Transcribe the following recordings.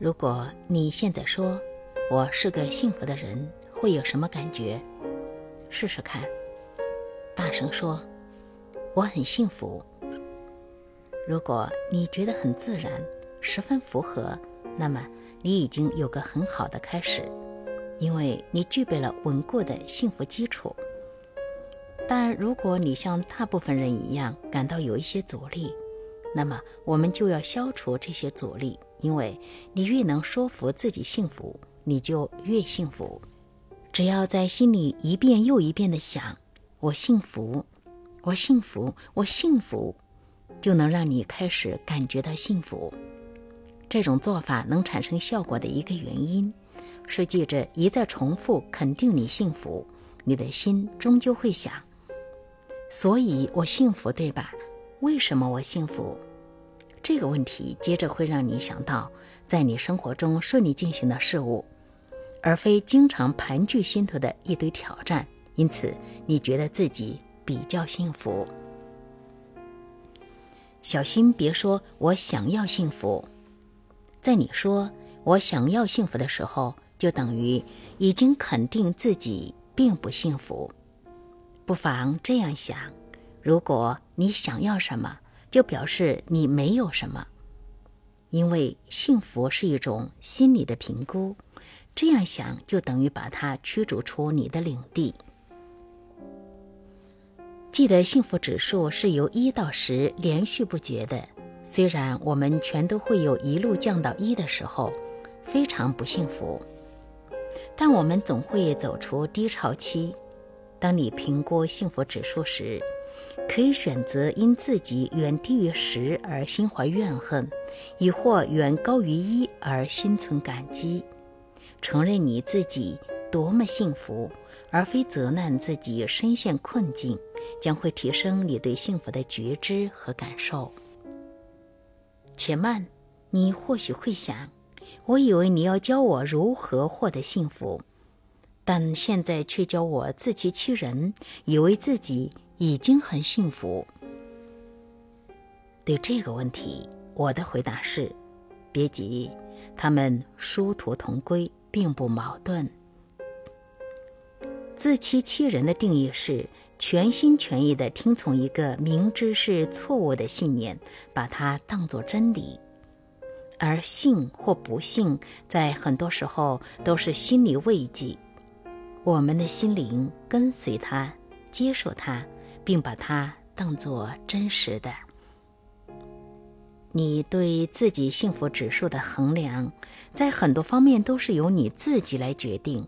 如果你现在说我是个幸福的人，会有什么感觉？试试看，大声说：“我很幸福。”如果你觉得很自然，十分符合，那么你已经有个很好的开始，因为你具备了稳固的幸福基础。但如果你像大部分人一样感到有一些阻力，那么我们就要消除这些阻力，因为你越能说服自己幸福，你就越幸福。只要在心里一遍又一遍地想“我幸福，我幸福，我幸福”，就能让你开始感觉到幸福。这种做法能产生效果的一个原因，是借着一再重复肯定你幸福，你的心终究会想。所以我幸福，对吧？为什么我幸福？这个问题接着会让你想到，在你生活中顺利进行的事物，而非经常盘踞心头的一堆挑战。因此，你觉得自己比较幸福。小心别说“我想要幸福”。在你说“我想要幸福”的时候，就等于已经肯定自己并不幸福。不妨这样想：如果你想要什么，就表示你没有什么，因为幸福是一种心理的评估。这样想就等于把它驱逐出你的领地。记得幸福指数是由一到十连续不绝的，虽然我们全都会有一路降到一的时候，非常不幸福，但我们总会走出低潮期。当你评估幸福指数时，可以选择因自己远低于十而心怀怨恨，亦或远高于一而心存感激。承认你自己多么幸福，而非责难自己深陷困境，将会提升你对幸福的觉知和感受。且慢，你或许会想：我以为你要教我如何获得幸福。但现在却教我自欺欺人，以为自己已经很幸福。对这个问题，我的回答是：别急，他们殊途同归，并不矛盾。自欺欺人的定义是全心全意的听从一个明知是错误的信念，把它当作真理；而信或不信，在很多时候都是心理慰藉。我们的心灵跟随它，接受它，并把它当作真实的。你对自己幸福指数的衡量，在很多方面都是由你自己来决定，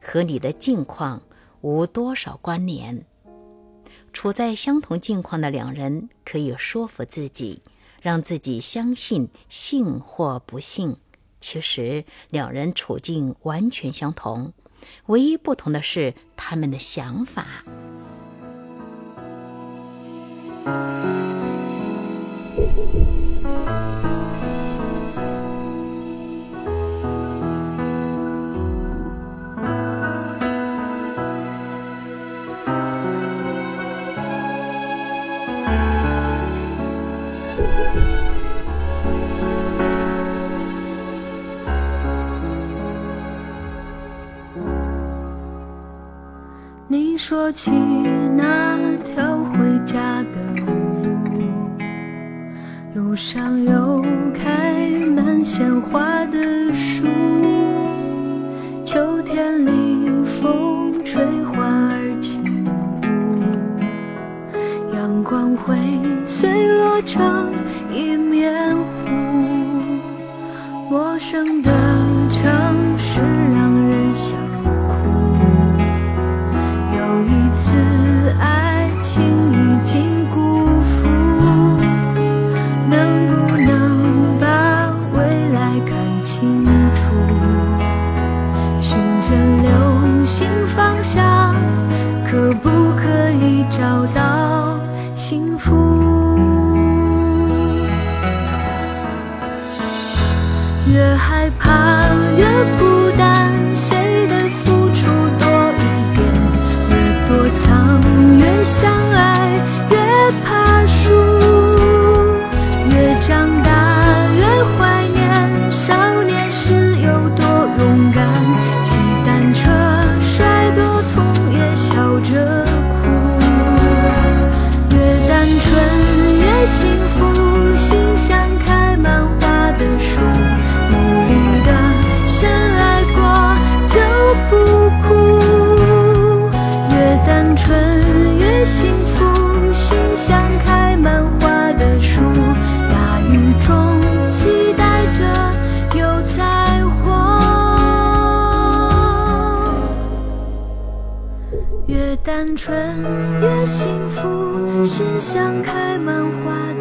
和你的境况无多少关联。处在相同境况的两人，可以说服自己，让自己相信，幸或不幸。其实两人处境完全相同。唯一不同的是他们的想法。说起路上有开满鲜花的树，秋天里风吹花儿轻舞，阳光会碎落成一面湖，陌生的城。单纯越幸福心像开满花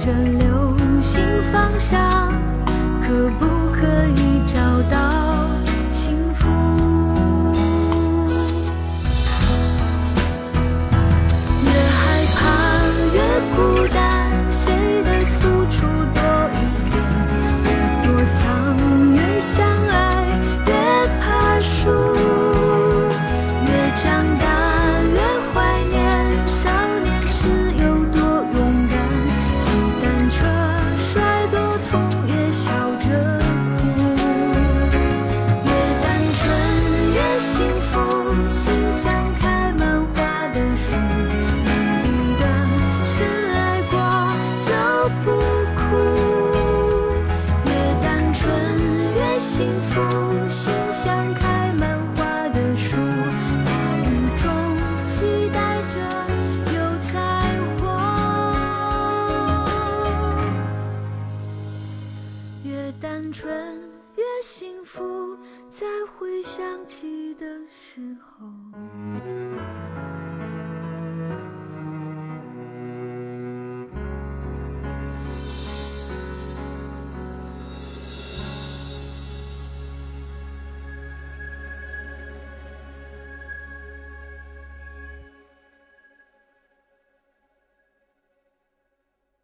这流星方向可不可以找到